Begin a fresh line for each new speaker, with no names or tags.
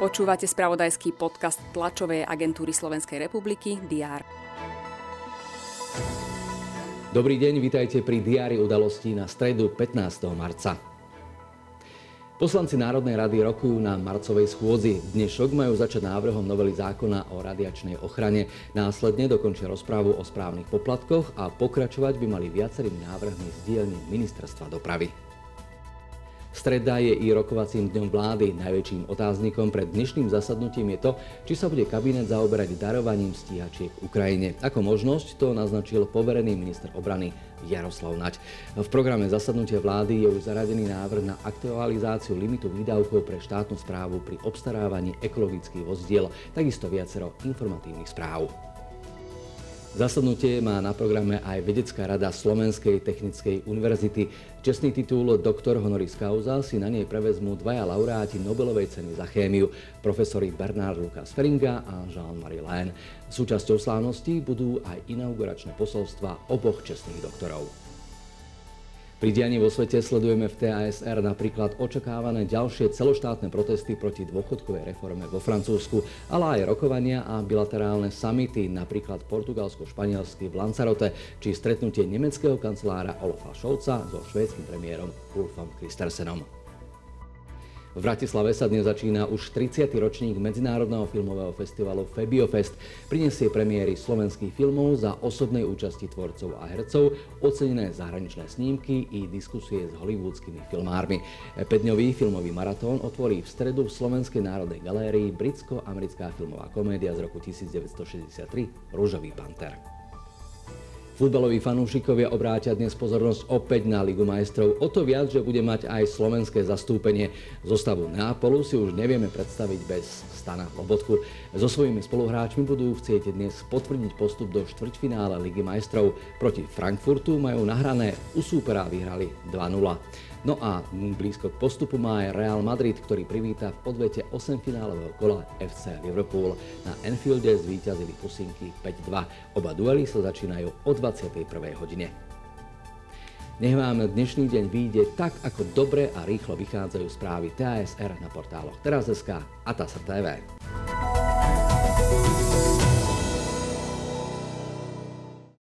Počúvate spravodajský podcast tlačovej agentúry Slovenskej republiky DR.
Dobrý deň, vitajte pri diári udalostí na stredu 15. marca. Poslanci Národnej rady rokujú na marcovej schôdzi. Dnešok majú začať návrhom novely zákona o radiačnej ochrane. Následne dokončia rozprávu o správnych poplatkoch a pokračovať by mali viacerými návrhmi z dielne Ministerstva dopravy. Streda je i rokovacím dňom vlády. Najväčším otáznikom pred dnešným zasadnutím je to, či sa bude kabinet zaoberať darovaním stíhačiek Ukrajine. Ako možnosť to naznačil poverený minister obrany Jaroslav Nať. V programe zasadnutia vlády je už zaradený návrh na aktualizáciu limitu výdavkov pre štátnu správu pri obstarávaní ekologických vozdiel, takisto viacero informatívnych správ. Zasadnutie má na programe aj Vedecká rada Slovenskej technickej univerzity. Čestný titul doktor honoris causa si na nej prevezmú dvaja laureáti Nobelovej ceny za chémiu, profesori Bernard Lucas Feringa a Jean-Marie Lain. Súčasťou slávnosti budú aj inauguračné posolstva oboch čestných doktorov. Pri dianí vo svete sledujeme v TASR napríklad očakávané ďalšie celoštátne protesty proti dôchodkovej reforme vo Francúzsku, ale aj rokovania a bilaterálne samity, napríklad portugalsko-španielsky v Lanzarote, či stretnutie nemeckého kancelára Olafa Scholza so švédskym premiérom Ulfom Kristersenom. V Bratislave sa dnes začína už 30. ročník Medzinárodného filmového festivalu Febiofest. Prinesie premiéry slovenských filmov za osobnej účasti tvorcov a hercov, ocenené zahraničné snímky i diskusie s hollywoodskými filmármi. 5-dňový filmový maratón otvorí v stredu v Slovenskej národnej galérii britsko-americká filmová komédia z roku 1963 Rúžový panter. Futbaloví fanúšikovia obrátia dnes pozornosť opäť na Ligu majstrov. O to viac, že bude mať aj slovenské zastúpenie. Zostavu Neapolu si už nevieme predstaviť bez Stana Lobotku. So svojimi spoluhráčmi budú chcieť dnes potvrdiť postup do štvrťfinále Ligy majstrov. Proti Frankfurtu majú nahrané, u súpera vyhrali 2-0. No a blízko k postupu má aj Real Madrid, ktorý privíta v podvete 8 finálového kola FC Liverpool. Na Enfielde zvíťazili pusinky 5-2. Oba duely sa začínajú o 21. hodine. Nech vám dnešný deň vyjde tak, ako dobre a rýchlo vychádzajú správy TASR na portáloch Teraz.sk a TASR TV.